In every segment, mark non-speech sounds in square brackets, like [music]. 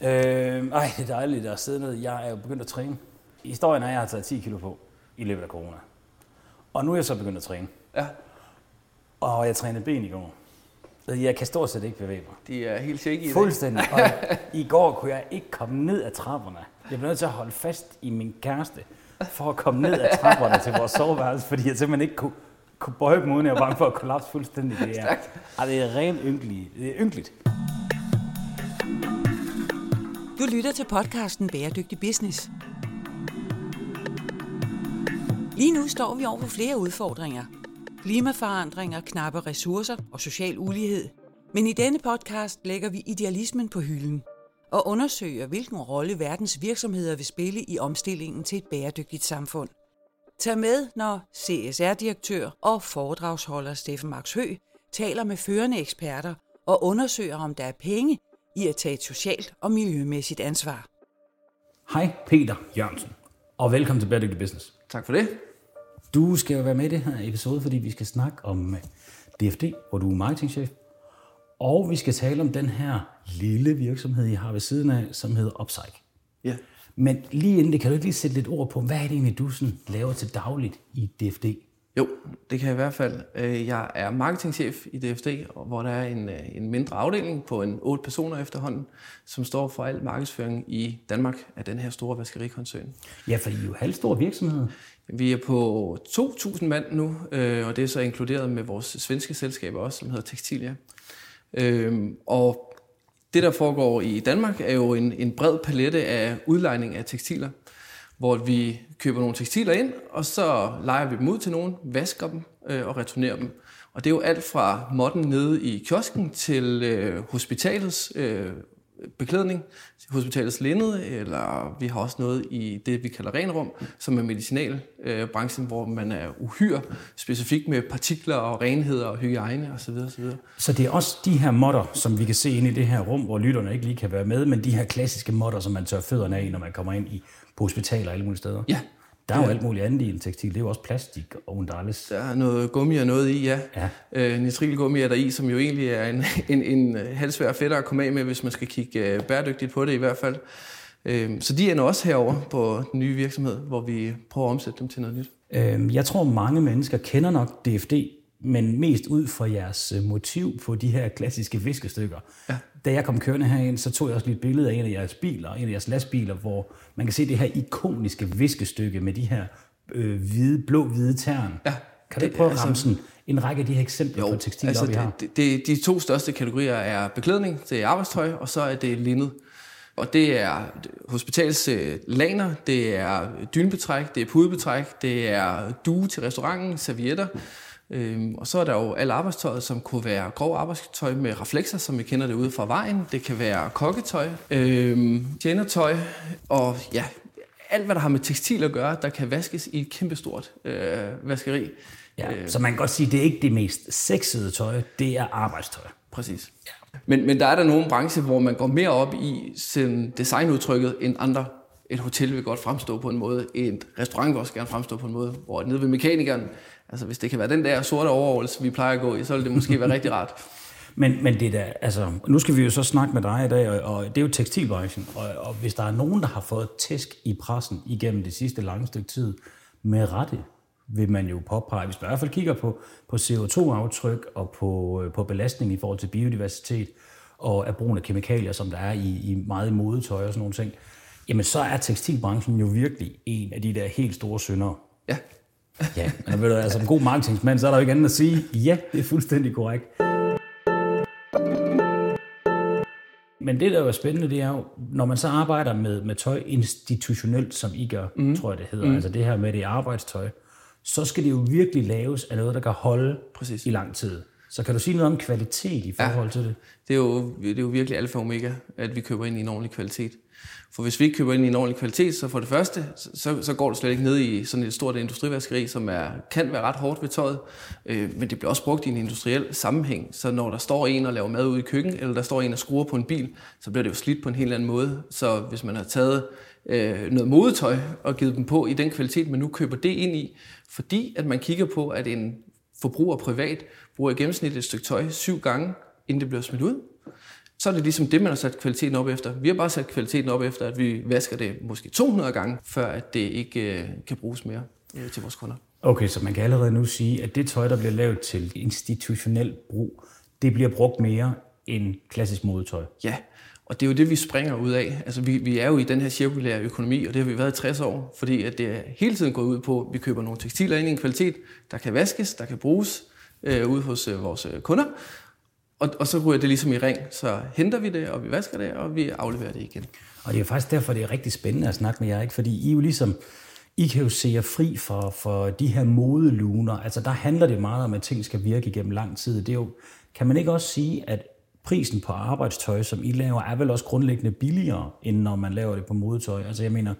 Øh, ej, det er dejligt at sidde ned. Jeg er jo begyndt at træne. Historien er, at jeg har taget 10 kilo på i løbet af corona. Og nu er jeg så begyndt at træne. Ja, Og jeg trænede ben i går. Jeg kan stort set ikke bevæge mig. de er helt shaky i. Fuldstændig. Og [laughs] i går kunne jeg ikke komme ned ad trapperne. Jeg blev nødt til at holde fast i min kæreste, for at komme ned ad trapperne til vores soveværelse, fordi jeg simpelthen ikke kunne, kunne bøje dem uden jeg var bange for at kollapse fuldstændig. Det er, ej, det er rent ynkeligt. Det er ynkeligt. Du lytter til podcasten Bæredygtig Business. Lige nu står vi over for flere udfordringer. Klimaforandringer, knappe ressourcer og social ulighed. Men i denne podcast lægger vi idealismen på hylden og undersøger, hvilken rolle verdens virksomheder vil spille i omstillingen til et bæredygtigt samfund. Tag med, når CSR-direktør og foredragsholder Steffen Max Hø taler med førende eksperter og undersøger, om der er penge i at tage et socialt og miljømæssigt ansvar. Hej, Peter Jørgensen, og velkommen til Bæredygtig Business. Tak for det. Du skal jo være med i det her episode, fordi vi skal snakke om øh, DFD, hvor du er marketingchef. Og vi skal tale om den her lille virksomhed, I har ved siden af, som hedder Upside. Ja. Men lige inden det, kan du ikke lige sætte lidt ord på, hvad er det egentlig, du sådan laver til dagligt i DFD? Jo, det kan jeg i hvert fald. Øh, Jeg er marketingchef i DFD, hvor der er en, øh, en mindre afdeling på en otte personer efterhånden, som står for al markedsføring i Danmark af den her store vaskerikoncern. Ja, for I er jo halvstor virksomhed. Vi er på 2.000 mand nu, øh, og det er så inkluderet med vores svenske selskaber også, som hedder Textilia. Og det, der foregår i Danmark, er jo en, en bred palette af udlejning af tekstiler, hvor vi køber nogle tekstiler ind, og så leger vi dem ud til nogen, vasker dem øh, og returnerer dem. Og det er jo alt fra modden nede i kiosken til øh, hospitalets øh, beklædning, hospitalets linned, eller vi har også noget i det, vi kalder renrum, som er medicinalbranchen, hvor man er uhyre specifik med partikler og renhed og hygiejne osv. osv. Så det er også de her modder, som vi kan se inde i det her rum, hvor lytterne ikke lige kan være med, men de her klassiske modder, som man tør fødderne af, når man kommer ind i, på hospitaler og alle mulige steder. Ja, Der er jo alt muligt andet i en tekstil. Det er jo også plastik og undales. der er noget gummi og noget i, ja. Ja. Øh, nitrilgummi er der i, som jo egentlig er en, [laughs] en, en halvsvær fedt at komme af med, hvis man skal kigge øh, bæredygtigt på det i hvert fald. Øh, så de ender også herover på den nye virksomhed, hvor vi prøver at omsætte dem til noget nyt. Øhm, Jeg tror, mange mennesker kender nok DFD, men mest ud fra jeres øh, motiv på de her klassiske viskestykker. Ja. Da jeg kom kørende herind, så tog jeg også lige et billede af en af jeres biler, en af jeres lastbiler, hvor man kan se det her ikoniske viskestykke med de her øh, hvide, blå-hvide tern. Ja, Kan du ikke det- prøve at altså- ramme sådan en række af de her eksempler på tekstiler, altså vi har? det, det, de to største kategorier er beklædning, det er arbejdstøj, og så er det linned. Og det er hospitals øh, det er dynebetræk, det er pudebetræk, det er due til restauranten, servietter. Øhm, og så er der jo alt arbejdstøjet, som kunne være grov arbejdstøj med reflekser, som vi kender det ude fra vejen. Det kan være kokketøj, øhm, tjenertøj og ja, alt hvad der har med tekstil at gøre, der kan vaskes i et kæmpestort øh, vaskeri. Ja, så man kan godt sige, at det er ikke det mest sexede tøj, det er arbejdstøj. Præcis. Ja. Men, men der er der nogle brancher, hvor man går mere op i sin designudtrykket end andre. Et hotel vil godt fremstå på en måde, et restaurant vil også gerne fremstå på en måde, hvor nede ved mekanikeren, altså hvis det kan være den der sorte overhold, vi plejer at gå i, så vil det måske være rigtig rart. [laughs] Men, men det der, altså, nu skal vi jo så snakke med dig i dag, og, og det er jo tekstilbranchen, og, og hvis der er nogen, der har fået tæsk i pressen igennem det sidste lange stykke tid, med rette, vil man jo påpege, hvis man i hvert fald kigger på, på CO2-aftryk og på, øh, på belastning i forhold til biodiversitet og af brugen af kemikalier, som der er i, i meget modetøj og sådan nogle ting, jamen så er tekstilbranchen jo virkelig en af de der helt store syndere. Ja, Ja, men ved du, altså, som god marketingsmand, så er der jo ikke andet at sige, ja, det er fuldstændig korrekt. Men det, der jo er spændende, det er jo, når man så arbejder med, med tøj institutionelt, som I gør, mm. tror jeg det hedder, mm. altså det her med det arbejdstøj, så skal det jo virkelig laves af noget, der kan holde Præcis. i lang tid. Så kan du sige noget om kvalitet i forhold ja. til det? det er, jo, det er jo virkelig alfa og omega, at vi køber ind i en ordentlig kvalitet. For hvis vi ikke køber ind i en ordentlig kvalitet, så for det første, så, så går det slet ikke ned i sådan et stort industrivaskeri, som er, kan være ret hårdt ved tøjet, øh, men det bliver også brugt i en industriel sammenhæng. Så når der står en og laver mad ude i køkken, eller der står en og skruer på en bil, så bliver det jo slidt på en helt anden måde. Så hvis man har taget øh, noget modetøj og givet dem på i den kvalitet, man nu køber det ind i, fordi at man kigger på, at en forbruger privat bruger i gennemsnit et stykke tøj syv gange, inden det bliver smidt ud, så er det ligesom det, man har sat kvaliteten op efter. Vi har bare sat kvaliteten op efter, at vi vasker det måske 200 gange, før at det ikke øh, kan bruges mere øh, til vores kunder. Okay, så man kan allerede nu sige, at det tøj, der bliver lavet til institutionel brug, det bliver brugt mere end klassisk modetøj. Ja, og det er jo det, vi springer ud af. Altså, vi, vi er jo i den her cirkulære økonomi, og det har vi været i 60 år, fordi at det er hele tiden gået ud på, at vi køber nogle tekstiler ind i en kvalitet, der kan vaskes, der kan bruges øh, ude hos øh, vores øh, kunder, og, og så ryger det ligesom i ring. Så henter vi det, og vi vasker det, og vi afleverer det igen. Og det er faktisk derfor, det er rigtig spændende at snakke med jer, ikke? fordi I jo ligesom, I kan jo se jer fri for, for de her modeluner. Altså der handler det meget om, at ting skal virke igennem lang tid. Det er jo, kan man ikke også sige, at prisen på arbejdstøj, som I laver, er vel også grundlæggende billigere, end når man laver det på modetøj? Altså jeg mener,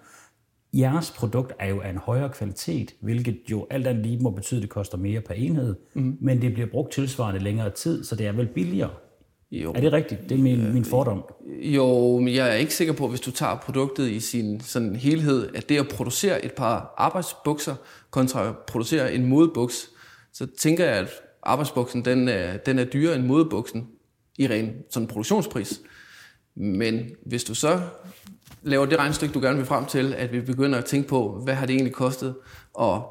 jeres produkt er jo af en højere kvalitet, hvilket jo alt andet lige må betyde, at det koster mere per enhed, mm. men det bliver brugt tilsvarende længere tid, så det er vel billigere. Jo. Er det rigtigt? Det er min, min fordom. Jo, men jeg er ikke sikker på, hvis du tager produktet i sin sådan helhed, at det at producere et par arbejdsbukser kontra at producere en modebuks, så tænker jeg, at arbejdsbuksen den er, den er dyrere end modebuksen i ren sådan produktionspris. Men hvis du så laver det regnestykke, du gerne vil frem til, at vi begynder at tænke på, hvad har det egentlig kostet at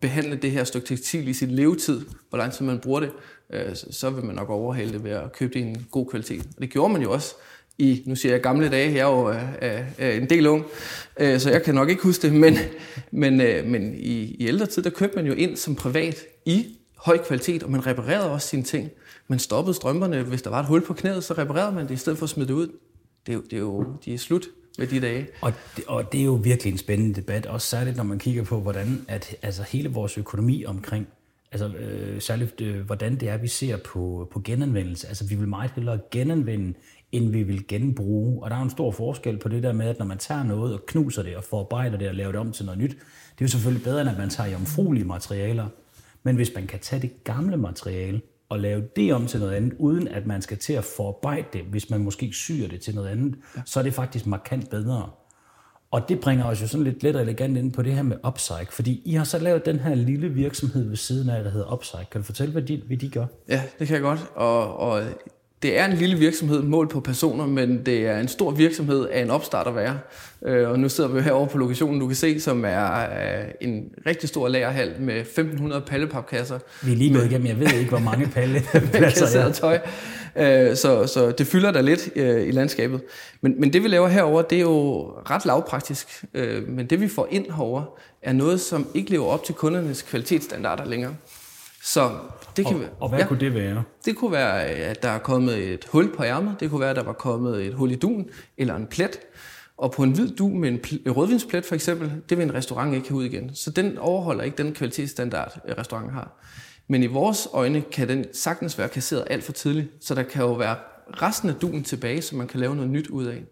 behandle det her stykke tekstil i sin levetid, hvor lang tid man bruger det, øh, så vil man nok overhale det ved at købe det i en god kvalitet. Og det gjorde man jo også i, nu siger jeg gamle dage, jeg er jo øh, øh, øh, en del ung, øh, så jeg kan nok ikke huske det, men, men, øh, men i, i ældre tid, der købte man jo ind som privat i høj kvalitet, og man reparerede også sine ting. Man stoppede strømperne, hvis der var et hul på knæet, så reparerede man det, i stedet for at smide det ud. Det er jo, det er jo de er slut med de dage. Og det, og det er jo virkelig en spændende debat, også særligt når man kigger på, hvordan at, altså hele vores økonomi omkring, altså øh, særligt øh, hvordan det er, vi ser på, på genanvendelse. Altså vi vil meget hellere genanvende, end vi vil genbruge. Og der er en stor forskel på det der med, at når man tager noget og knuser det og forarbejder det og laver det om til noget nyt, det er jo selvfølgelig bedre, end at man tager jomfruelige materialer. Men hvis man kan tage det gamle materiale og lave det om til noget andet, uden at man skal til at forarbejde det, hvis man måske syr det til noget andet, ja. så er det faktisk markant bedre. Og det bringer os jo sådan lidt let og elegant ind på det her med Upside, fordi I har så lavet den her lille virksomhed ved siden af, der hedder Upside. Kan du fortælle, hvad de, hvad de gør? Ja, det kan jeg godt. Og, og det er en lille virksomhed målt på personer, men det er en stor virksomhed af en opstart at være. Øh, og nu sidder vi herovre på lokationen, du kan se, som er øh, en rigtig stor lagerhal med 1500 pallepapkasser. Vi er lige gået igennem, jeg ved ikke, hvor mange [laughs] pallepladser er. tøj. Øh, så, så det fylder der lidt i landskabet. Men, men det vi laver herover, det er jo ret lavpraktisk. Men det vi får ind herover er noget, som ikke lever op til kundernes kvalitetsstandarder længere. Så det kan og, og hvad ja, kunne det være? Det kunne være, at der er kommet et hul på ærmet. Det kunne være, at der var kommet et hul i duen eller en plet. Og på en hvid du med en rødvinsplet for eksempel, det vil en restaurant ikke have ud igen. Så den overholder ikke den kvalitetsstandard, restauranten har. Men i vores øjne kan den sagtens være kasseret alt for tidligt, så der kan jo være resten af duen tilbage, så man kan lave noget nyt ud af.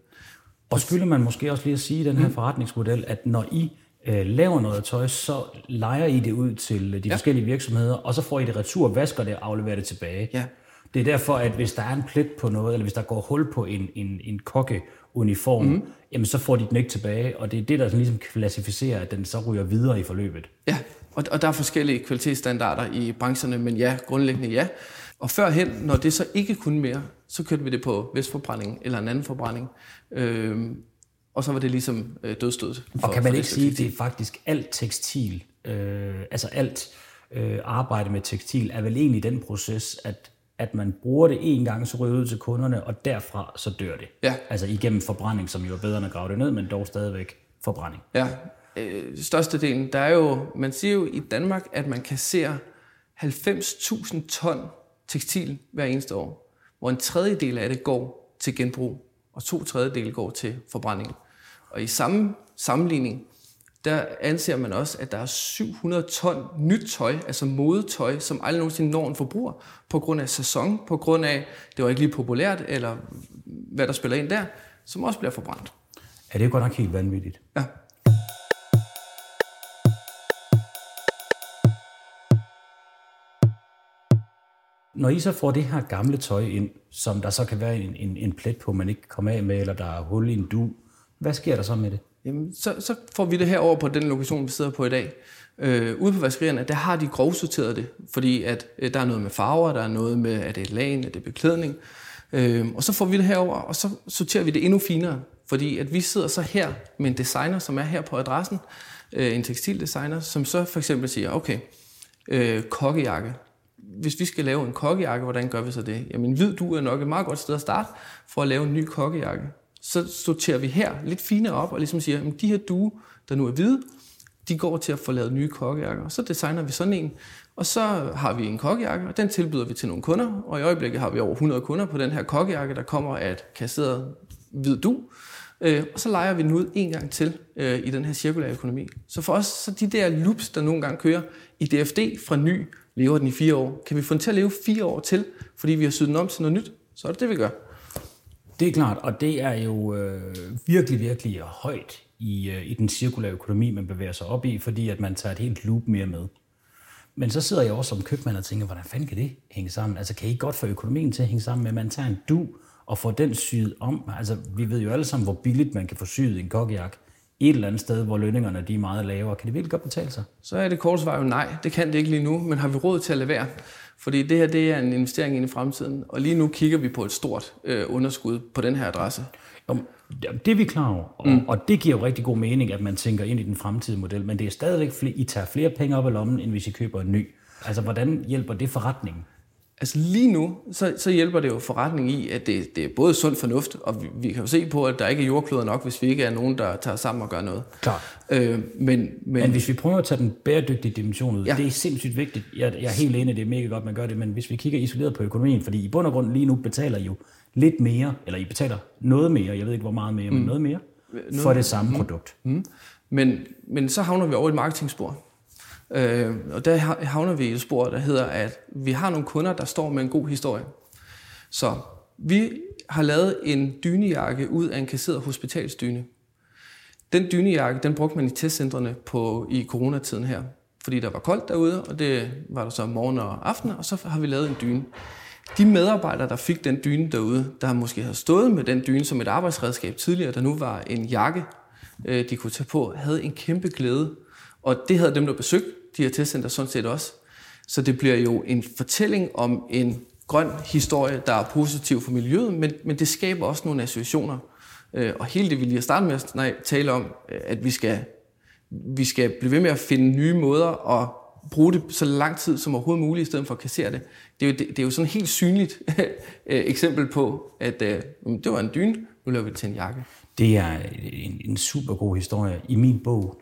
Og skylder man måske også lige at sige i den her mm. forretningsmodel, at når I øh, laver noget tøj, så leger I det ud til de ja. forskellige virksomheder, og så får I det retur, vasker det og afleverer det tilbage. Ja. Det er derfor, at hvis der er en plet på noget, eller hvis der går hul på en, en, en kokkeuniform, mm. jamen så får de den ikke tilbage, og det er det, der sådan ligesom klassificerer, at den så ryger videre i forløbet. Ja, og, og der er forskellige kvalitetsstandarder i brancherne, men ja, grundlæggende ja. Og førhen, når det så ikke kunne mere, så kørte vi det på vestforbrænding eller en anden forbrænding. Øhm, og så var det ligesom øh, dødstødet. Og kan man ikke sige, at det er faktisk alt tekstil, øh, altså alt øh, arbejde med tekstil, er vel egentlig den proces, at at man bruger det en gang, så ryger ud til kunderne, og derfra så dør det. Ja. Altså igennem forbrænding, som jo er bedre end at grave det ned, men dog stadigvæk forbrænding. Ja, øh, størstedelen, der er jo, man siger jo i Danmark, at man kasserer 90.000 ton tekstil hver eneste år, hvor en tredjedel af det går til genbrug, og to tredjedele går til forbrænding. Og i samme sammenligning, der anser man også, at der er 700 ton nyt tøj, altså modetøj, som aldrig nogensinde når en forbruger, på grund af sæson, på grund af, det var ikke lige populært, eller hvad der spiller ind der, som også bliver forbrændt. Ja, det er godt nok helt vanvittigt. Ja. Når I så får det her gamle tøj ind, som der så kan være en, en, en plet på, man ikke kan komme af med, eller der er hul i en du, hvad sker der så med det? Jamen, så, så får vi det her over på den lokation, vi sidder på i dag. Øh, ude på vaskerierne, der har de grovsorteret det, fordi at øh, der er noget med farver, der er noget med, at det er lagen, at det er beklædning. Øh, og så får vi det herover, og så sorterer vi det endnu finere. Fordi at vi sidder så her med en designer, som er her på adressen, øh, en tekstildesigner, som så for eksempel siger, okay, øh, kokkejakke. Hvis vi skal lave en kokkejakke, hvordan gør vi så det? Jamen, hvid du er nok et meget godt sted at starte for at lave en ny kokkejakke. Så sorterer vi her lidt finere op og ligesom siger, at de her due, der nu er hvide, de går til at få lavet nye kokkejakker. Så designer vi sådan en, og så har vi en kokkejakke, og den tilbyder vi til nogle kunder. Og i øjeblikket har vi over 100 kunder på den her kokkejakke, der kommer af et kasseret hvid du. Øh, og så leger vi den ud en gang til øh, i den her cirkulære økonomi. Så for os, så de der loops, der nogle gange kører i DFD fra ny, lever den i fire år. Kan vi få den til at leve fire år til, fordi vi har syet den om til noget nyt, så er det det, vi gør. Det er klart, og det er jo øh, virkelig, virkelig højt i, øh, i den cirkulære økonomi, man bevæger sig op i, fordi at man tager et helt loop mere med. Men så sidder jeg også som købmand og tænker, hvordan fanden kan det hænge sammen? Altså kan I godt få økonomien til at hænge sammen med, at man tager en du og får den syet om? Altså vi ved jo alle sammen, hvor billigt man kan få syet en kokkejakke et eller andet sted, hvor lønningerne de er meget lavere. Kan det virkelig godt betale sig? Så er det kort svar jo nej, det kan det ikke lige nu, men har vi råd til at lade være? Fordi det her det er en investering ind i fremtiden, og lige nu kigger vi på et stort øh, underskud på den her adresse. Jo, det er vi klar over, og, mm. og det giver jo rigtig god mening, at man tænker ind i den fremtidige model, men det er stadigvæk, flere, I tager flere penge op af lommen, end hvis I køber en ny. Altså, hvordan hjælper det forretningen? Altså lige nu, så, så hjælper det jo forretningen i, at det, det er både sund fornuft, og vi, vi kan jo se på, at der ikke er jordkloder nok, hvis vi ikke er nogen, der tager sammen og gør noget. Klar. Øh, men, men, men hvis vi prøver at tage den bæredygtige dimension ud, ja. det er sindssygt vigtigt. Jeg, jeg er helt enig, det er mega godt, man gør det, men hvis vi kigger isoleret på økonomien, fordi i bund og grund lige nu betaler I jo lidt mere, eller I betaler noget mere, jeg ved ikke hvor meget mere, mm. men noget mere, noget, for det samme mm. produkt. Mm. Men, men så havner vi over i et marketingspor. Øh, og der havner vi i et spor, der hedder, at vi har nogle kunder, der står med en god historie. Så vi har lavet en dynejakke ud af en kasseret hospitalsdyne. Den dynejakke, den brugte man i testcentrene på, i coronatiden her, fordi der var koldt derude, og det var der så morgen og aften, og så har vi lavet en dyne. De medarbejdere, der fik den dyne derude, der måske havde stået med den dyne som et arbejdsredskab tidligere, der nu var en jakke, øh, de kunne tage på, havde en kæmpe glæde. Og det havde dem, der besøgte de her testcenter sådan set også. Så det bliver jo en fortælling om en grøn historie, der er positiv for miljøet, men, men det skaber også nogle associationer. Øh, og hele det, vi lige har startet med at tale om, øh, at vi skal, vi skal blive ved med at finde nye måder at bruge det så lang tid som overhovedet muligt, i stedet for at kassere det. Det er jo, det, det er jo sådan et helt synligt [laughs] øh, eksempel på, at øh, det var en dyne, nu laver vi det til en jakke. Det er en, en super god historie. I min bog,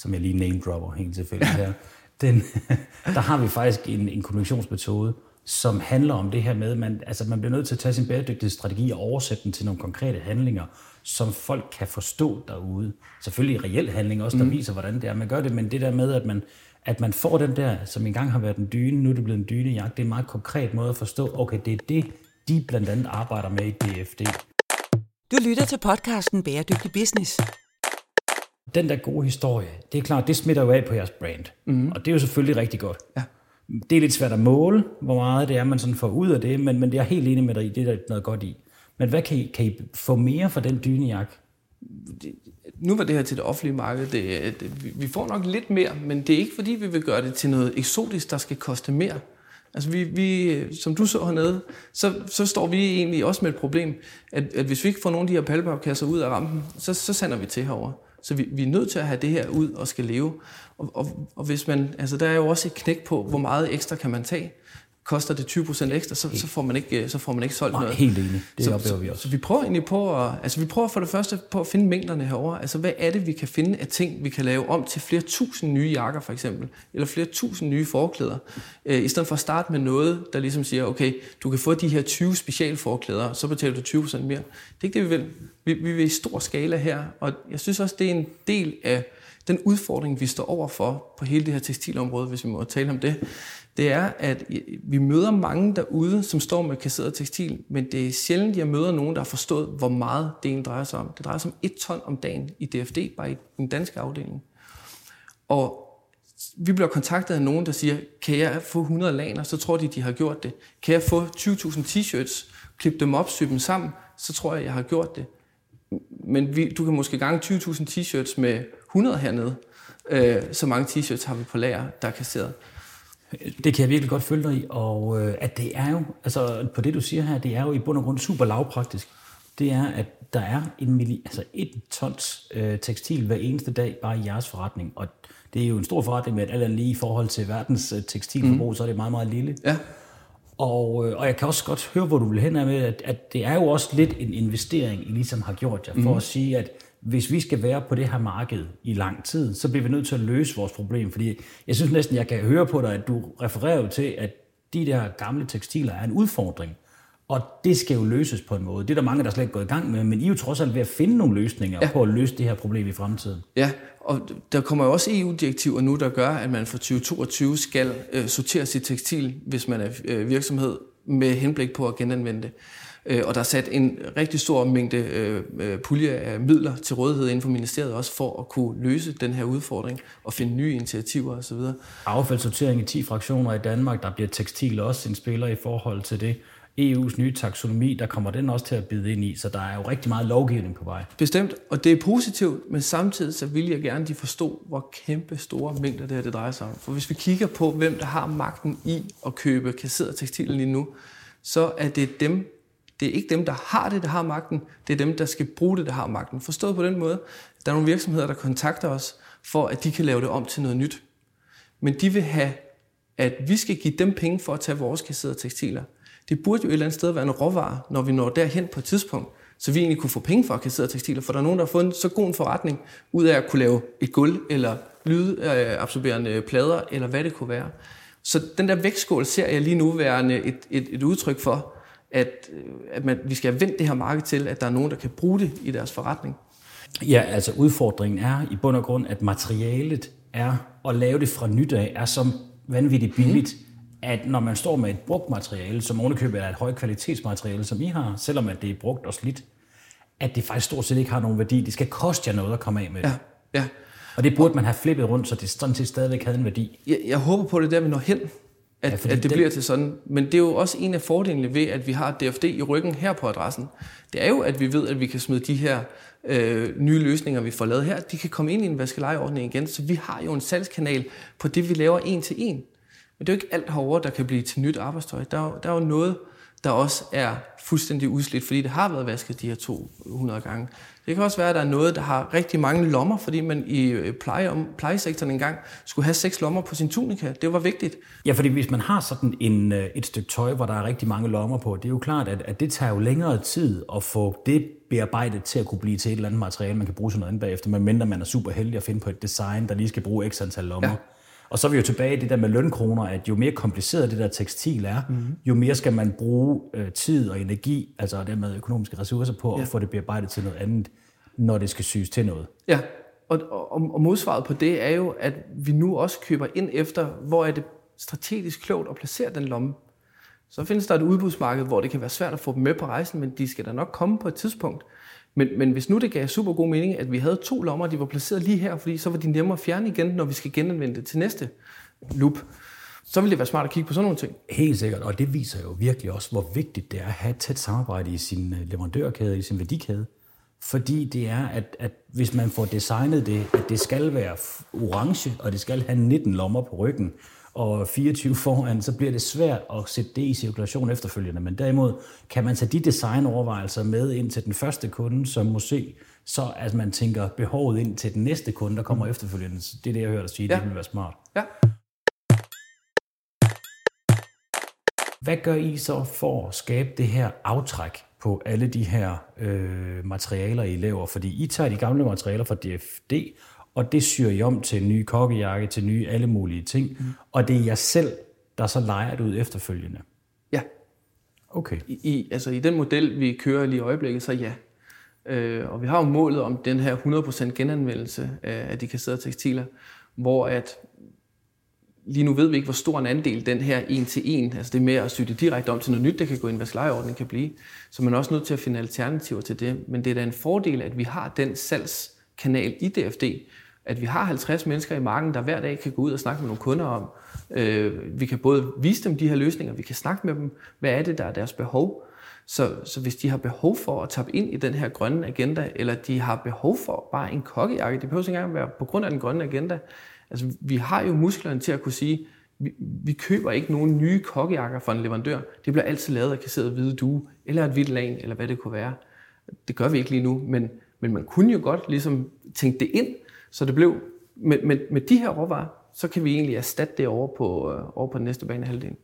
som jeg lige name dropper helt tilfældigt her, den, [laughs] der har vi faktisk en, en kommunikationsmetode, som handler om det her med, at man, altså man bliver nødt til at tage sin bæredygtighedsstrategi og oversætte den til nogle konkrete handlinger, som folk kan forstå derude. Selvfølgelig reel handling også, der mm. viser, hvordan det er, man gør det, men det der med, at man, at man får den der, som engang har været en dyne, nu er det blevet en dynejagt, det er en meget konkret måde at forstå, okay, det er det, de blandt andet arbejder med i DFD. Du lytter til podcasten Bæredygtig Business. Den der gode historie, det er klart, det smitter jo af på jeres brand. Mm. Og det er jo selvfølgelig rigtig godt. Ja. Det er lidt svært at måle, hvor meget det er, man sådan får ud af det, men, men det er helt enig med dig i, det er der noget godt i. Men hvad kan I, kan I få mere for den dynejagt? nu var det her til det offentlige marked. Det, det, vi får nok lidt mere, men det er ikke fordi, vi vil gøre det til noget eksotisk, der skal koste mere. Altså vi, vi, som du så hernede, så, så står vi egentlig også med et problem, at, at hvis vi ikke får nogle af de her pallepapkasser ud af rampen, så, så sender vi til herover. Så vi, vi er nødt til at have det her ud og skal leve. Og, og, og hvis man, altså der er jo også et knæk på, hvor meget ekstra kan man tage koster det 20% ekstra, så, så, får man ikke, så får man ikke solgt Nej, noget. helt enig. Det så, oplever vi også. Så, så vi prøver egentlig på at, altså vi prøver for det første på at finde mængderne herover. Altså hvad er det, vi kan finde af ting, vi kan lave om til flere tusind nye jakker for eksempel, eller flere tusind nye forklæder, øh, i stedet for at starte med noget, der ligesom siger, okay, du kan få de her 20 specialforklæder, så betaler du 20% mere. Det er ikke det, vi vil. Vi, vi vil i stor skala her, og jeg synes også, det er en del af den udfordring, vi står over for på hele det her tekstilområde, hvis vi må tale om det, det er, at øh, vi møder mange derude, som står med kasseret tekstil, men det er sjældent, jeg møder nogen, der har forstået, hvor meget det egentlig drejer sig om. Det drejer sig om et ton om dagen i DFD, bare i den danske afdeling. Og vi bliver kontaktet af nogen, der siger, kan jeg få 100 laner, så tror de, de har gjort det. Kan jeg få 20.000 t-shirts, klippe dem op, sy dem sammen, så tror jeg, jeg har gjort det. Men vi, du kan måske gange 20.000 t-shirts med 100 hernede. Øh, så mange t-shirts har vi på lager, der er kasseret. Det kan jeg virkelig godt følge dig i, og øh, at det er jo, altså på det du siger her, det er jo i bund og grund super lavpraktisk. Det er, at der er en milli, altså et tons øh, tekstil hver eneste dag bare i jeres forretning, og det er jo en stor forretning, med alt andet lige i forhold til verdens øh, tekstilforbrug, mm. så er det meget, meget lille. Ja. Og, øh, og jeg kan også godt høre, hvor du vil hen med, at, at det er jo også lidt en investering, I ligesom har gjort jer, for mm. at sige, at hvis vi skal være på det her marked i lang tid, så bliver vi nødt til at løse vores problem. Fordi jeg synes næsten, jeg kan høre på dig, at du refererer jo til, at de der gamle tekstiler er en udfordring. Og det skal jo løses på en måde. Det er der mange, der slet ikke gået i gang med, men I er jo trods alt ved at finde nogle løsninger ja. på at løse det her problem i fremtiden. Ja, og der kommer jo også EU-direktiver nu, der gør, at man for 2022 skal øh, sortere sit tekstil, hvis man er øh, virksomhed, med henblik på at genanvende det. Øh, og der er sat en rigtig stor mængde øh, øh, pulje af midler til rådighed inden for ministeriet også for at kunne løse den her udfordring og finde nye initiativer osv. Affaldssortering i 10 fraktioner i Danmark, der bliver tekstil også en spiller i forhold til det. EU's nye taksonomi, der kommer den også til at bide ind i, så der er jo rigtig meget lovgivning på vej. Bestemt, og det er positivt, men samtidig så vil jeg gerne, de forstå, hvor kæmpe store mængder det her det drejer sig om. For hvis vi kigger på, hvem der har magten i at købe kasseret tekstiler lige nu, så er det dem, det er ikke dem, der har det, der har magten. Det er dem, der skal bruge det, der har magten. Forstået på den måde. Der er nogle virksomheder, der kontakter os, for at de kan lave det om til noget nyt. Men de vil have, at vi skal give dem penge for at tage vores kasserede tekstiler. Det burde jo et eller andet sted være en råvare, når vi når derhen på et tidspunkt, så vi egentlig kunne få penge for at kassere tekstiler, for der er nogen, der har fået en så god en forretning ud af at kunne lave et gulv, eller lydabsorberende plader, eller hvad det kunne være. Så den der vægtskål ser jeg lige nu værende et, et, et udtryk for, at, øh, at man, vi skal have vendt det her marked til, at der er nogen, der kan bruge det i deres forretning. Ja, altså udfordringen er i bund og grund, at materialet er at lave det fra nyt af, er så vanvittigt billigt, mm. at når man står med et brugt materiale, som ovenikøbet er et højt kvalitetsmateriale, som I har, selvom at det er brugt og slidt, at det faktisk stort set ikke har nogen værdi. Det skal koste jer noget at komme af med det. Ja, ja. Og det burde man have flippet rundt, så det sådan set stadigvæk havde en værdi. Jeg, jeg håber på det der, vi når hen at, ja, at det den... bliver til sådan. Men det er jo også en af fordelene ved, at vi har DFD i ryggen her på adressen. Det er jo, at vi ved, at vi kan smide de her øh, nye løsninger, vi får lavet her, de kan komme ind i en vaskelejeordning igen. Så vi har jo en salgskanal på det, vi laver en til en. Men det er jo ikke alt herovre, der kan blive til nyt arbejdstøj. Der er, der er jo noget, der også er fuldstændig udslidt, fordi det har været vasket de her 200 gange. Det kan også være, at der er noget, der har rigtig mange lommer, fordi man i øh, pleje, om, plejesektoren engang skulle have seks lommer på sin tunika. Det var vigtigt. Ja, fordi hvis man har sådan en, øh, et stykke tøj, hvor der er rigtig mange lommer på, det er jo klart, at, at det tager jo længere tid at få det bearbejdet til at kunne blive til et eller andet materiale, man kan bruge sådan noget andet bagefter, medmindre man er super heldig at finde på et design, der lige skal bruge x antal lommer. Ja. Og så er vi jo tilbage i det der med lønkroner, at jo mere kompliceret det der tekstil er, mm-hmm. jo mere skal man bruge øh, tid og energi, altså dermed økonomiske ressourcer på ja. at få det bearbejdet til noget andet, når det skal syes til noget. Ja, og, og, og modsvaret på det er jo, at vi nu også køber ind efter, hvor er det strategisk klogt at placere den lomme. Så findes der et udbudsmarked, hvor det kan være svært at få dem med på rejsen, men de skal da nok komme på et tidspunkt. Men, men hvis nu det gav super god mening, at vi havde to lommer, de var placeret lige her, fordi så var de nemmere at fjerne igen, når vi skal genanvende det til næste loop, så ville det være smart at kigge på sådan nogle ting. Helt sikkert, og det viser jo virkelig også, hvor vigtigt det er at have et tæt samarbejde i sin øh, leverandørkæde, i sin værdikæde. Fordi det er, at, at hvis man får designet det, at det skal være orange, og det skal have 19 lommer på ryggen, og 24 foran, så bliver det svært at sætte det i cirkulation efterfølgende. Men derimod kan man tage de designovervejelser med ind til den første kunde, som må se, så at man tænker behovet ind til den næste kunde, der kommer mm. efterfølgende. Så det er det, jeg hører dig sige, ja. det vil være smart. Ja. Hvad gør I så for at skabe det her aftræk på alle de her øh, materialer, I laver? Fordi I tager de gamle materialer fra DFD og det syr I om til en ny kokkejakke, til nye alle mulige ting, mm. og det er jeg selv, der så leger det ud efterfølgende. Ja. Okay. I, i, altså i den model, vi kører lige i øjeblikket, så ja. Øh, og vi har jo målet om den her 100% genanvendelse af, af de kasserede tekstiler, hvor at lige nu ved vi ikke, hvor stor en andel den her en til en, altså det med at sy det direkte om til noget nyt, der kan gå i en vaskelejeordning, kan blive. Så man er også nødt til at finde alternativer til det. Men det er da en fordel, at vi har den salgskanal i DFD, at vi har 50 mennesker i marken, der hver dag kan gå ud og snakke med nogle kunder om. Øh, vi kan både vise dem de her løsninger, vi kan snakke med dem, hvad er det, der er deres behov. Så, så hvis de har behov for at tappe ind i den her grønne agenda, eller de har behov for bare en kokkejakke, det behøver ikke engang være på grund af den grønne agenda. Altså, vi har jo musklerne til at kunne sige, vi, vi køber ikke nogen nye kokkejakker fra en leverandør. Det bliver altid lavet af kasseret hvide due, eller et hvidt lag, eller hvad det kunne være. Det gør vi ikke lige nu, men, men man kunne jo godt ligesom tænke det ind, så det blev, med, med, med de her råvarer, så kan vi egentlig erstatte det over på, øh, over på den næste bane halvdelen.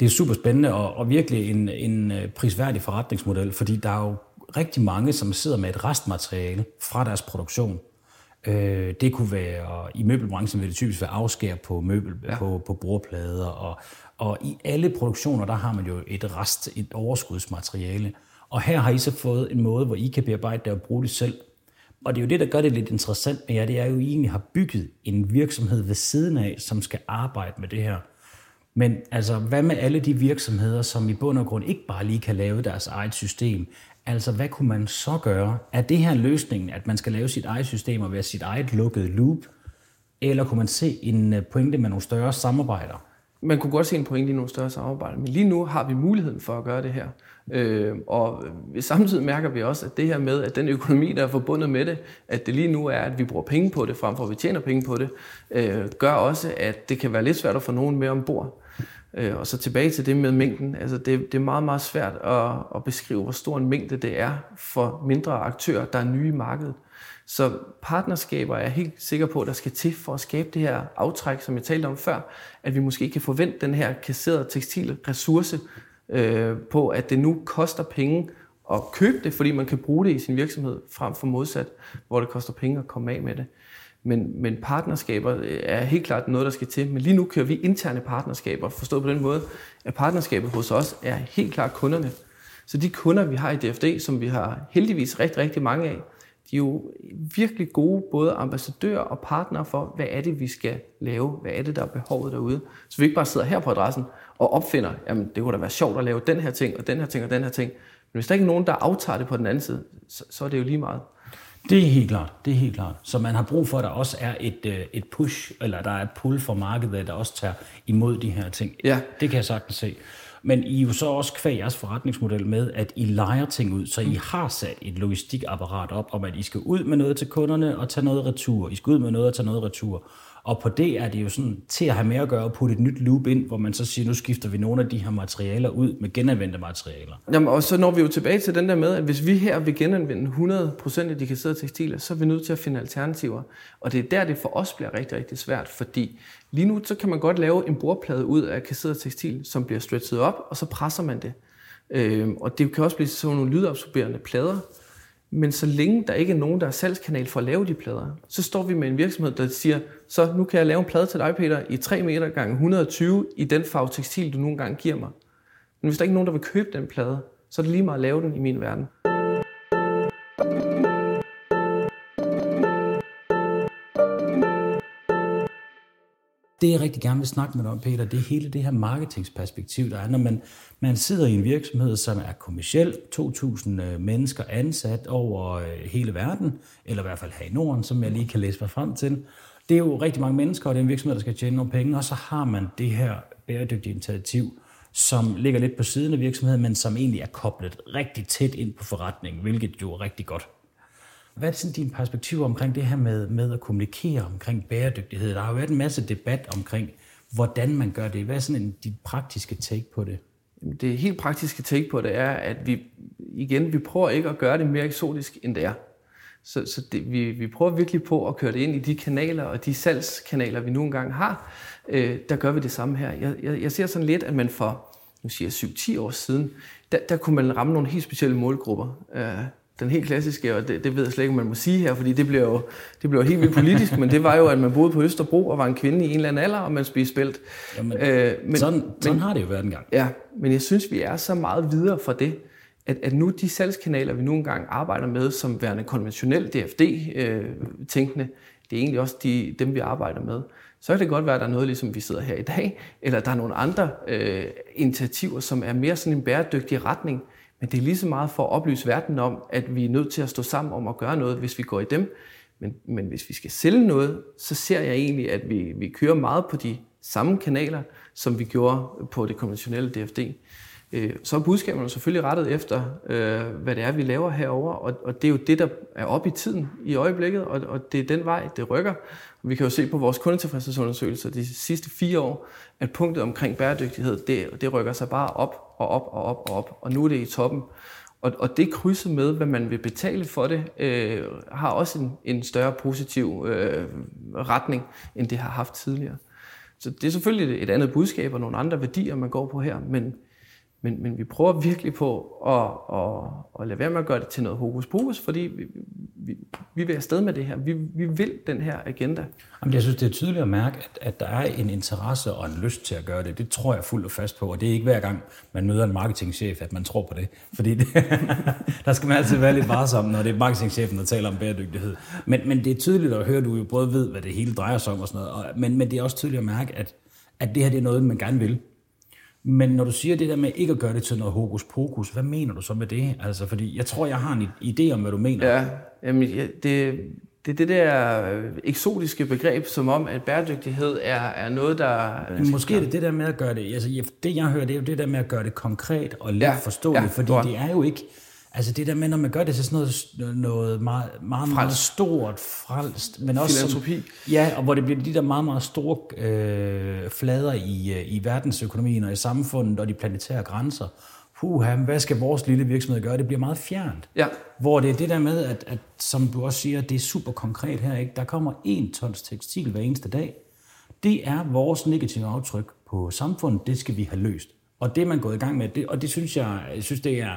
Det er super spændende og, og virkelig en, en øh, prisværdig forretningsmodel, fordi der er jo rigtig mange, som sidder med et restmateriale fra deres produktion. Øh, det kunne være, i møbelbranchen vil det typisk være afskær på møbel, ja. på, på bordplader, og, og i alle produktioner, der har man jo et rest, et overskudsmateriale. Og her har I så fået en måde, hvor I kan bearbejde det og bruge det selv. Og det er jo det, der gør det lidt interessant med jer, det er jo, at I egentlig har bygget en virksomhed ved siden af, som skal arbejde med det her. Men altså, hvad med alle de virksomheder, som i bund og grund ikke bare lige kan lave deres eget system? Altså, hvad kunne man så gøre? Er det her løsningen, at man skal lave sit eget system og være sit eget lukkede loop? Eller kunne man se en øh, pointe med nogle større samarbejder? Man kunne godt se en pointe i nogle større samarbejder, men lige nu har vi muligheden for at gøre det her. Øh, og samtidig mærker vi også, at det her med, at den økonomi, der er forbundet med det, at det lige nu er, at vi bruger penge på det, frem for at vi tjener penge på det, øh, gør også, at det kan være lidt svært at få nogen med ombord. Øh, og så tilbage til det med mængden. Altså det, det er meget, meget svært at, at beskrive, hvor stor en mængde det er for mindre aktører, der er nye i markedet. Så partnerskaber er jeg helt sikker på, at der skal til for at skabe det her aftræk, som jeg talte om før, at vi måske kan forvente den her kasserede tekstilressource øh, på, at det nu koster penge at købe det, fordi man kan bruge det i sin virksomhed, frem for modsat, hvor det koster penge at komme af med det. Men, men partnerskaber øh, er helt klart noget, der skal til. Men lige nu kører vi interne partnerskaber, forstået på den måde, at partnerskabet hos os er helt klart kunderne. Så de kunder, vi har i DFD, som vi har heldigvis rigtig, rigtig mange af, de er jo virkelig gode både ambassadører og partnere for, hvad er det, vi skal lave, hvad er det, der er behovet derude. Så vi ikke bare sidder her på adressen og opfinder, jamen det kunne da være sjovt at lave den her ting, og den her ting, og den her ting. Men hvis der ikke er nogen, der aftager det på den anden side, så, så er det jo lige meget. Det er helt klart, det er helt klart. Så man har brug for, at der også er et, øh, et push, eller der er et pull for markedet, der også tager imod de her ting. Ja. Det kan jeg sagtens se. Men I er jo så også kvæg jeres forretningsmodel med, at I leger ting ud, så I har sat et logistikapparat op om, at I skal ud med noget til kunderne og tage noget retur. I skal ud med noget og tage noget retur. Og på det er det jo sådan til at have med at gøre at putte et nyt loop ind, hvor man så siger, nu skifter vi nogle af de her materialer ud med genanvendte materialer. Jamen, og så når vi jo tilbage til den der med, at hvis vi her vil genanvende 100% af de kasserede tekstiler, så er vi nødt til at finde alternativer. Og det er der, det for os bliver rigtig, rigtig svært, fordi lige nu så kan man godt lave en bordplade ud af kasseret tekstil, som bliver stretchet op, og så presser man det. Øh, og det kan også blive sådan nogle lydabsorberende plader, men så længe der ikke er nogen, der er salgskanal for at lave de plader, så står vi med en virksomhed, der siger, så nu kan jeg lave en plade til dig, Peter, i 3 meter gange 120 i den farve tekstil, du nogle gange giver mig. Men hvis der ikke er nogen, der vil købe den plade, så er det lige meget at lave den i min verden. Det jeg rigtig gerne vil snakke med dig om, Peter, det er hele det her marketingsperspektiv, der er, når man, man sidder i en virksomhed, som er kommersiel, 2.000 øh, mennesker ansat over øh, hele verden, eller i hvert fald her i Norden, som jeg lige kan læse mig frem til. Det er jo rigtig mange mennesker, og det er en virksomhed, der skal tjene nogle penge, og så har man det her bæredygtige initiativ, som ligger lidt på siden af virksomheden, men som egentlig er koblet rigtig tæt ind på forretningen, hvilket jo er rigtig godt. Hvad er sådan dine perspektiver omkring det her med, med at kommunikere omkring bæredygtighed? Der har jo været en masse debat omkring, hvordan man gør det. Hvad er sådan en, dit praktiske take på det? Det helt praktiske take på det er, at vi igen, vi prøver ikke at gøre det mere eksotisk, end det er. Så, så det, vi, vi prøver virkelig på at køre det ind i de kanaler og de salgskanaler, vi nu engang har. Øh, der gør vi det samme her. Jeg, jeg, jeg ser sådan lidt, at man for nu siger 7-10 år siden, der, der kunne man ramme nogle helt specielle målgrupper. Øh, den helt klassiske, og det, det ved jeg slet ikke, om man må sige her, fordi det bliver jo det bliver helt vildt politisk, men det var jo, at man boede på Østerbro og var en kvinde i en eller anden alder, og man spiste. Jamen, øh, men, sådan, sådan men, har det jo været en gang. Ja, men jeg synes, vi er så meget videre fra det, at, at nu de salgskanaler, vi nu engang arbejder med, som værende konventionel DFD-tænkende, øh, det er egentlig også de, dem, vi arbejder med. Så kan det godt være, at der er noget, ligesom vi sidder her i dag, eller der er nogle andre øh, initiativer, som er mere sådan en bæredygtig retning, men det er lige så meget for at oplyse verden om, at vi er nødt til at stå sammen om at gøre noget, hvis vi går i dem. Men, men hvis vi skal sælge noget, så ser jeg egentlig, at vi, vi kører meget på de samme kanaler, som vi gjorde på det konventionelle DFD. Øh, så er budskaberne selvfølgelig rettet efter, øh, hvad det er, vi laver herover, og, og det er jo det, der er oppe i tiden i øjeblikket, og, og det er den vej, det rykker. Vi kan jo se på vores kundetilfredshedsundersøgelser de sidste fire år, at punktet omkring bæredygtighed, det, det rykker sig bare op og op og op og op, og nu er det i toppen. Og, og det krydset med, hvad man vil betale for det, øh, har også en, en større positiv øh, retning, end det har haft tidligere. Så det er selvfølgelig et andet budskab og nogle andre værdier, man går på her, men, men, men vi prøver virkelig på at, at, at lade være med at gøre det til noget hokus pokus, fordi vi, vi, vi vil afsted med det her. Vi, vi vil den her agenda. Jamen, jeg synes, det er tydeligt at mærke, at, at der er en interesse og en lyst til at gøre det. Det tror jeg fuldt og fast på, og det er ikke hver gang, man møder en marketingchef, at man tror på det. Fordi det, [laughs] der skal man altid være lidt varsom, når det er marketingchefen, der taler om bæredygtighed. Men, men det er tydeligt at høre, at du jo både ved, hvad det hele drejer sig om og sådan noget, og, men, men det er også tydeligt at mærke, at, at det her det er noget, man gerne vil. Men når du siger det der med ikke at gøre det til noget hokus pokus, hvad mener du så med det? Altså, fordi jeg tror, jeg har en idé om, hvad du mener. Ja, jamen, det, det er det der øh, eksotiske begreb, som om, at bæredygtighed er, er noget, der... Måske er det det der med at gøre det... Altså, det jeg hører, det er jo det der med at gøre det konkret og let ja, forståeligt, ja, fordi det er jo ikke... Altså det der med, når man gør det til sådan noget, noget meget, meget, meget stort, frelst, men også Filantropi. Som, ja, og hvor det bliver de der meget, meget store øh, flader i, øh, i verdensøkonomien og i samfundet og de planetære grænser. Puha, hvad skal vores lille virksomhed gøre? Det bliver meget fjernt. Ja. Hvor det er det der med, at, at som du også siger, det er super konkret her, ikke? der kommer en tons tekstil hver eneste dag. Det er vores negative aftryk på samfundet, det skal vi have løst. Og det er man gået i gang med, det, og det synes jeg, jeg synes, det er,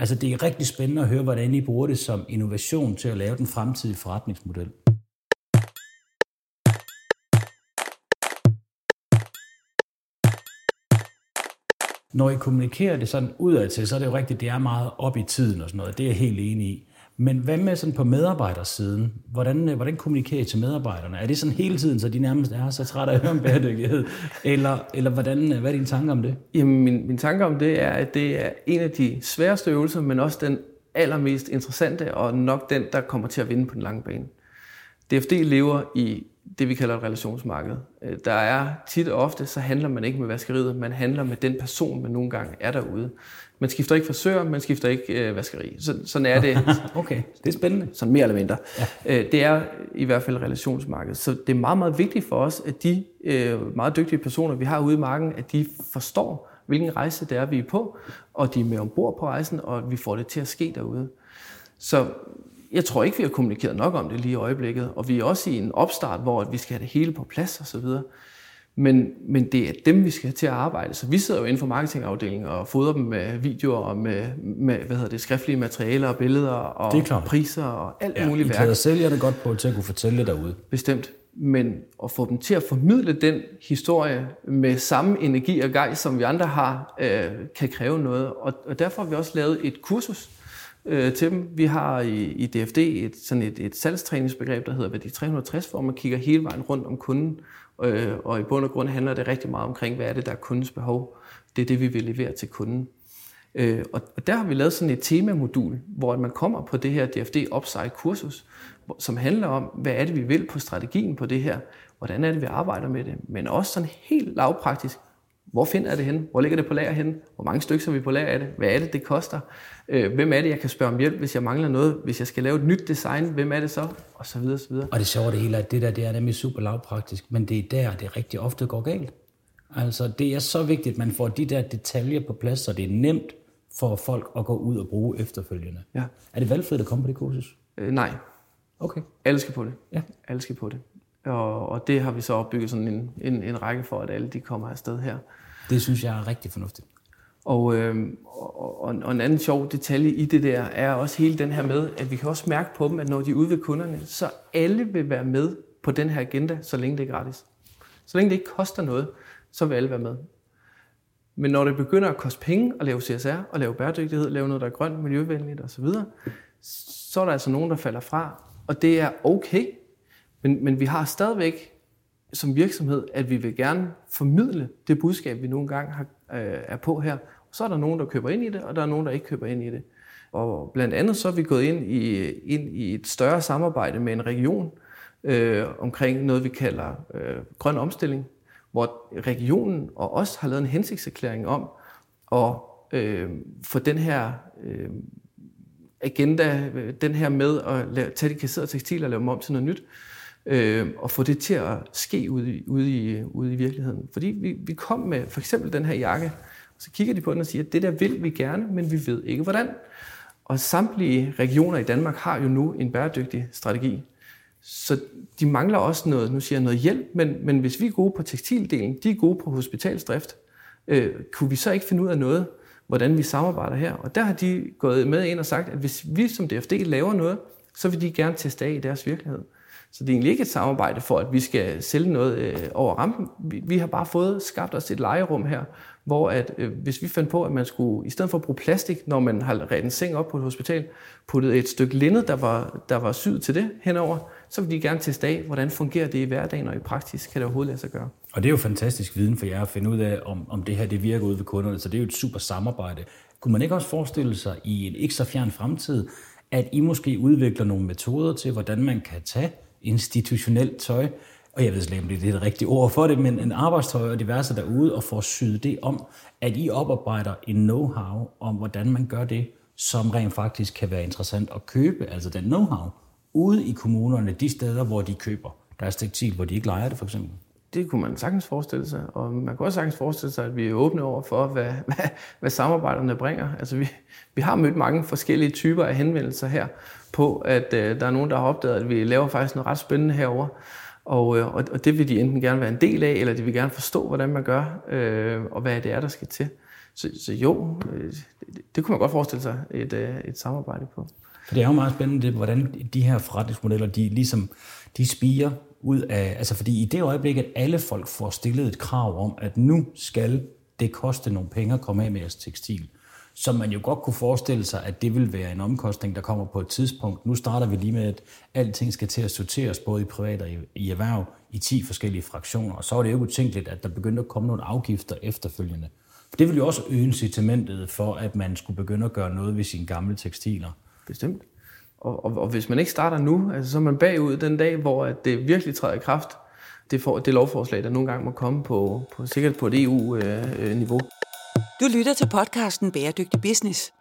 Altså det er rigtig spændende at høre, hvordan I bruger det som innovation til at lave den fremtidige forretningsmodel. Når I kommunikerer det sådan udadtil, så er det jo rigtigt, det er meget op i tiden og sådan noget. Det er jeg helt enig i. Men hvad med sådan på medarbejdersiden? Hvordan, øh, hvordan kommunikerer I til medarbejderne? Er det sådan hele tiden, så de nærmest er så trætte af at høre om bæredygtighed? Eller, eller hvordan, øh, hvad er dine tanker om det? Jamen, min, min tanke om det er, at det er en af de sværeste øvelser, men også den allermest interessante, og nok den, der kommer til at vinde på den lange bane. DFD lever i det, vi kalder et relationsmarked. Øh, der er tit og ofte, så handler man ikke med vaskeriet, man handler med den person, man nogle gange er derude. Man skifter ikke frisør, man skifter ikke øh, vaskeri. Så, sådan er det. [laughs] okay, det er spændende. Sådan mere eller mindre. Ja. Øh, det er i hvert fald relationsmarkedet. Så det er meget, meget vigtigt for os, at de øh, meget dygtige personer, vi har ude i marken, at de forstår, hvilken rejse det er, vi er på, og de er med ombord på rejsen, og vi får det til at ske derude. Så jeg tror ikke, vi har kommunikeret nok om det lige i øjeblikket, og vi er også i en opstart, hvor vi skal have det hele på plads osv. Men, men det er dem, vi skal have til at arbejde. Så vi sidder jo inden for marketingafdelingen og fodrer dem med videoer og med, med hvad hedder det, skriftlige materialer og billeder og det er priser og alt ja, muligt værk. I klæder sælgerne godt på til at kunne fortælle det derude. Bestemt. Men at få dem til at formidle den historie med samme energi og gejst, som vi andre har, øh, kan kræve noget. Og, og derfor har vi også lavet et kursus, øh, til dem. Vi har i, i DFD et, sådan et, et salgstræningsbegreb, der hedder Værdi 360, hvor man kigger hele vejen rundt om kunden, øh, og i bund og grund handler det rigtig meget omkring, hvad er det, der er kundens behov. Det er det, vi vil levere til kunden. Øh, og, og der har vi lavet sådan et temamodul, hvor man kommer på det her DFD Upside kursus, som handler om, hvad er det, vi vil på strategien på det her, hvordan er det, vi arbejder med det, men også sådan helt lavpraktisk, hvor finder jeg det henne? Hvor ligger det på lager henne? Hvor mange stykker er vi på lager af det? Hvad er det, det koster? Øh, hvem er det, jeg kan spørge om hjælp, hvis jeg mangler noget? Hvis jeg skal lave et nyt design, hvem er det så? Og så videre, så videre. Og det sjove det hele er, at det der, det er nemlig super lavpraktisk, men det er der, det rigtig ofte går galt. Altså, det er så vigtigt, at man får de der detaljer på plads, så det er nemt for folk at gå ud og bruge efterfølgende. Ja. Er det valgfrit at komme på det kursus? Øh, nej. Okay. Alle skal på det. Ja. Alle skal på det. Og, og det har vi så opbygget sådan en, en, en række for, at alle de kommer afsted her. Det synes jeg er rigtig fornuftigt. Og, øh, og, og en anden sjov detalje i det der er også hele den her med, at vi kan også mærke på dem, at når de er ude ved kunderne, så alle vil være med på den her agenda, så længe det er gratis. Så længe det ikke koster noget, så vil alle være med. Men når det begynder at koste penge at lave CSR, og lave bæredygtighed, lave noget, der er grønt, miljøvenligt osv., så er der altså nogen, der falder fra. Og det er okay, men, men vi har stadigvæk som virksomhed, at vi vil gerne formidle det budskab, vi nogle gange har, øh, er på her. Så er der nogen, der køber ind i det, og der er nogen, der ikke køber ind i det. Og blandt andet så er vi gået ind i, ind i et større samarbejde med en region øh, omkring noget, vi kalder øh, grøn omstilling, hvor regionen og os har lavet en hensigtserklæring om at øh, få den her øh, agenda, øh, den her med at lave, tage de kasserede tekstiler og lave dem om til noget nyt, øh, og få det til at ske ude i, ude i, ude i virkeligheden. Fordi vi, vi kom med for eksempel den her jakke, og så kigger de på den og siger, at det der vil vi gerne, men vi ved ikke hvordan. Og samtlige regioner i Danmark har jo nu en bæredygtig strategi. Så de mangler også noget, nu siger jeg noget hjælp, men, men hvis vi er gode på tekstildelen, de er gode på hospitalsdrift, øh, kunne vi så ikke finde ud af noget, hvordan vi samarbejder her? Og der har de gået med ind og sagt, at hvis vi som DFD laver noget, så vil de gerne teste af i deres virkelighed. Så det er egentlig ikke et samarbejde for, at vi skal sælge noget øh, over rampen. Vi, vi har bare fået skabt os et lejerum her, hvor at, øh, hvis vi fandt på, at man skulle, i stedet for at bruge plastik, når man har ret en seng op på et hospital, puttet et stykke linned, der var, der var syet til det henover, så vil de gerne teste af, hvordan fungerer det i hverdagen og i praksis, kan det overhovedet lade sig gøre. Og det er jo fantastisk viden for jer at finde ud af, om, om det her det virker ud ved kunderne, så det er jo et super samarbejde. Kunne man ikke også forestille sig i en ikke så fjern fremtid, at I måske udvikler nogle metoder til, hvordan man kan tage institutionelt tøj, og jeg ved slet ikke, om det er det rigtige ord for det, men en arbejdstøj og diverse derude, og får syet det om, at I oparbejder en know-how om, hvordan man gør det, som rent faktisk kan være interessant at købe, altså den know-how, ude i kommunerne, de steder, hvor de køber deres tekstil, hvor de ikke leger det for eksempel. Det kunne man sagtens forestille sig, og man kunne også sagtens forestille sig, at vi er åbne over for, hvad, hvad, hvad samarbejderne bringer. Altså vi, vi har mødt mange forskellige typer af henvendelser her på, at øh, der er nogen, der har opdaget, at vi laver faktisk noget ret spændende herover. Og, øh, og det vil de enten gerne være en del af, eller de vil gerne forstå, hvordan man gør, øh, og hvad det er, der skal til. Så, så jo, øh, det, det kunne man godt forestille sig et, øh, et samarbejde på. For det er jo meget spændende, det, hvordan de her forretningsmodeller, de ligesom, de spiger ud af, altså fordi i det øjeblik, at alle folk får stillet et krav om, at nu skal det koste nogle penge at komme af med jeres tekstil, så man jo godt kunne forestille sig, at det vil være en omkostning, der kommer på et tidspunkt. Nu starter vi lige med, at alting skal til at sorteres, både i privat og i, erhverv, i 10 forskellige fraktioner. Og så er det jo utænkeligt, at der begynder at komme nogle afgifter efterfølgende. For det vil jo også øge incitamentet for, at man skulle begynde at gøre noget ved sine gamle tekstiler. Bestemt. Og, og, og hvis man ikke starter nu, altså, så er man bagud den dag, hvor at det virkelig træder i kraft, det, for, det lovforslag, der nogle gange må komme på, på sikkert på et EU-niveau. Øh, øh du lytter til podcasten Bæredygtig Business.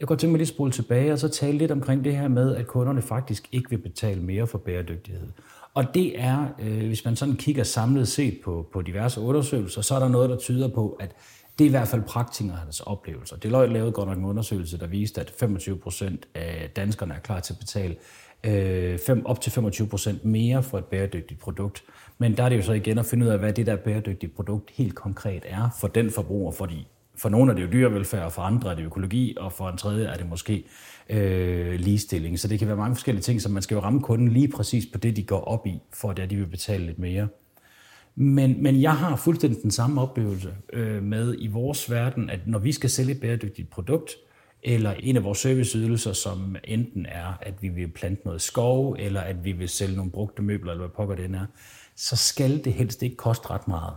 Jeg går til mig lige spole tilbage og så tale lidt omkring det her med, at kunderne faktisk ikke vil betale mere for bæredygtighed. Og det er, øh, hvis man sådan kigger samlet set på, på diverse undersøgelser, så er der noget, der tyder på, at det er i hvert fald praktikernes oplevelser. Deloitte lavede godt nok en undersøgelse, der viste, at 25 procent af danskerne er klar til at betale øh, fem, op til 25 procent mere for et bæredygtigt produkt. Men der er det jo så igen at finde ud af, hvad det der bæredygtige produkt helt konkret er for den forbruger, fordi for nogle er det jo dyrevelfærd, og for andre er det økologi, og for en tredje er det måske øh, ligestilling. Så det kan være mange forskellige ting, som man skal jo ramme kunden lige præcis på det, de går op i, for at de vil betale lidt mere. Men, men jeg har fuldstændig den samme oplevelse øh, med i vores verden, at når vi skal sælge et bæredygtigt produkt, eller en af vores serviceydelser, som enten er, at vi vil plante noget skov, eller at vi vil sælge nogle brugte møbler, eller hvad pokker det er, så skal det helst ikke koste ret meget.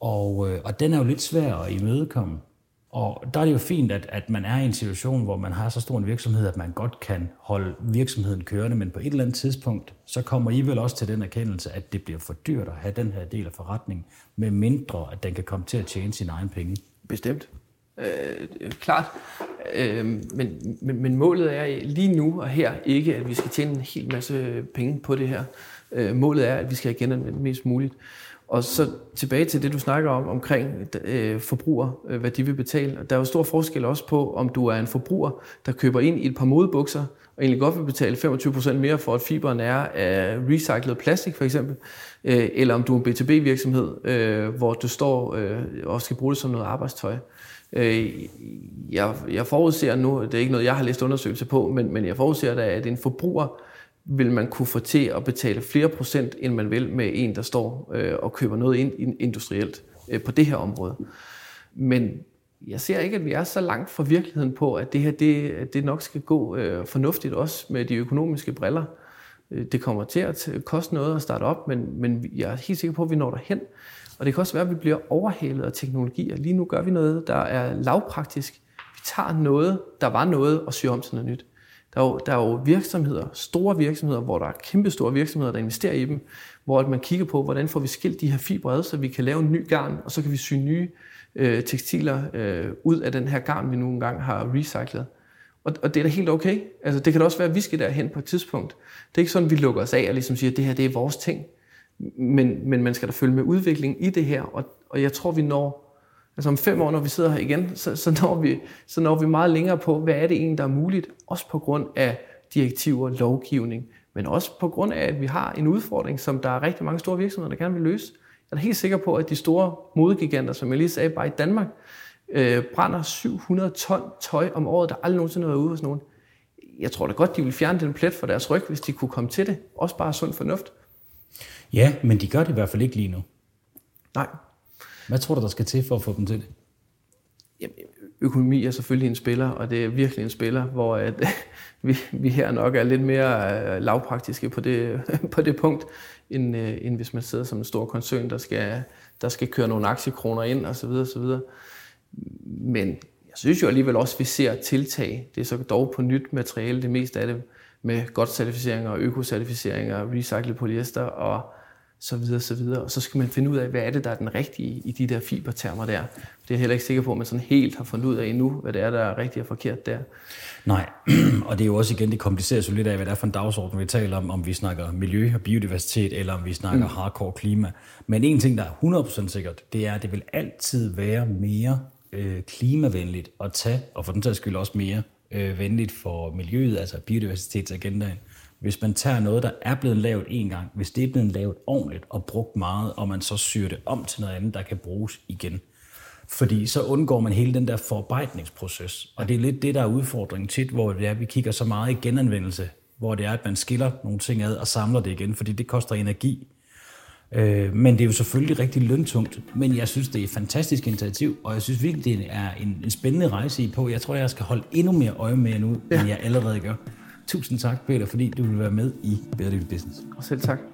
Og, øh, og den er jo lidt svær at imødekomme. Og der er det jo fint, at, at man er i en situation, hvor man har så stor en virksomhed, at man godt kan holde virksomheden kørende, men på et eller andet tidspunkt, så kommer I vel også til den erkendelse, at det bliver for dyrt at have den her del af forretningen, med mindre at den kan komme til at tjene sine egne penge. Bestemt. Øh, øh, klart. Øh, men, men, men målet er lige nu og her ikke, at vi skal tjene en hel masse penge på det her. Øh, målet er, at vi skal have genanvendt mest muligt. Og så tilbage til det, du snakker om, omkring øh, forbruger, øh, hvad de vil betale. Der er jo stor forskel også på, om du er en forbruger, der køber ind i et par modebukser, og egentlig godt vil betale 25% mere for, at fiberen er af recyclet plastik for eksempel, øh, eller om du er en B2B-virksomhed, øh, hvor du står øh, og skal bruge det som noget arbejdstøj. Øh, jeg, jeg forudser nu, det er ikke noget, jeg har læst undersøgelser på, men, men jeg forudser da, at en forbruger vil man kunne få til at betale flere procent, end man vil med en, der står øh, og køber noget ind industrielt øh, på det her område. Men jeg ser ikke, at vi er så langt fra virkeligheden på, at det her det, det nok skal gå øh, fornuftigt også med de økonomiske briller. Øh, det kommer til at koste noget at starte op, men, men jeg er helt sikker på, at vi når derhen. Og det kan også være, at vi bliver overhalet af teknologier. Lige nu gør vi noget, der er lavpraktisk. Vi tager noget, der var noget, og syr om til noget nyt. Der er, jo, der er jo virksomheder, store virksomheder, hvor der er kæmpe store virksomheder, der investerer i dem, hvor man kigger på, hvordan får vi skilt de her fibre ad, så vi kan lave en ny garn, og så kan vi sy nye øh, tekstiler øh, ud af den her garn, vi nu engang har recyclet. Og, og det er da helt okay. Altså, det kan da også være, at vi skal derhen på et tidspunkt. Det er ikke sådan, at vi lukker os af og ligesom siger, at det her det er vores ting. Men, men man skal da følge med udviklingen i det her, og, og jeg tror, vi når, altså om fem år, når vi sidder her igen, så, så, når vi, så når vi meget længere på, hvad er det egentlig, der er muligt, også på grund af direktiver, lovgivning, men også på grund af, at vi har en udfordring, som der er rigtig mange store virksomheder, der gerne vil løse. Jeg er helt sikker på, at de store modegiganter, som jeg lige sagde, bare i Danmark, øh, brænder 700 ton tøj om året, der aldrig nogensinde har været ude hos nogen. Jeg tror da godt, de vil fjerne den plet for deres ryg, hvis de kunne komme til det. Også bare sund fornuft. Ja, men de gør det i hvert fald ikke lige nu. Nej. Hvad tror du, der skal til for at få dem til det? Jamen, økonomi er selvfølgelig en spiller, og det er virkelig en spiller, hvor at, [laughs] vi, vi her nok er lidt mere øh, lavpraktiske på det, [laughs] på det punkt, end, øh, end hvis man sidder som en stor koncern, der skal, der skal køre nogle aktiekroner ind osv. osv. Men jeg synes jo alligevel også, at vi ser tiltag. Det er så dog på nyt materiale, det meste af det, med godt certificeringer, økocertificeringer, recyclet polyester og så videre, så videre. Og så skal man finde ud af, hvad er det, der er den rigtige i de der fibertermer der. Det er jeg heller ikke sikker på, at man sådan helt har fundet ud af endnu, hvad det er, der er rigtigt og forkert der. Nej, [clears throat] og det er jo også igen, det kompliceres jo lidt af, hvad det er for en dagsorden, vi taler om, om vi snakker miljø og biodiversitet, eller om vi snakker mm. hardcore klima. Men en ting, der er 100% sikkert, det er, at det vil altid være mere øh, klimavenligt at tage, og for den tages skyld også mere øh, venligt for miljøet, altså biodiversitetsagendaen, hvis man tager noget, der er blevet lavet en gang, hvis det er blevet lavet ordentligt og brugt meget, og man så syr det om til noget andet, der kan bruges igen. Fordi så undgår man hele den der forarbejdningsproces. Og det er lidt det, der er udfordringen tit, hvor det er, vi kigger så meget i genanvendelse, hvor det er, at man skiller nogle ting ad og samler det igen, fordi det koster energi. Øh, men det er jo selvfølgelig rigtig løntungt, men jeg synes, det er et fantastisk initiativ, og jeg synes virkelig, det er en, en spændende rejse i på. Jeg tror, jeg skal holde endnu mere øje med nu, ja. end jeg allerede gør. Tusind tak, Peter, fordi du vil være med i Bæredygtig Business. Og selv tak.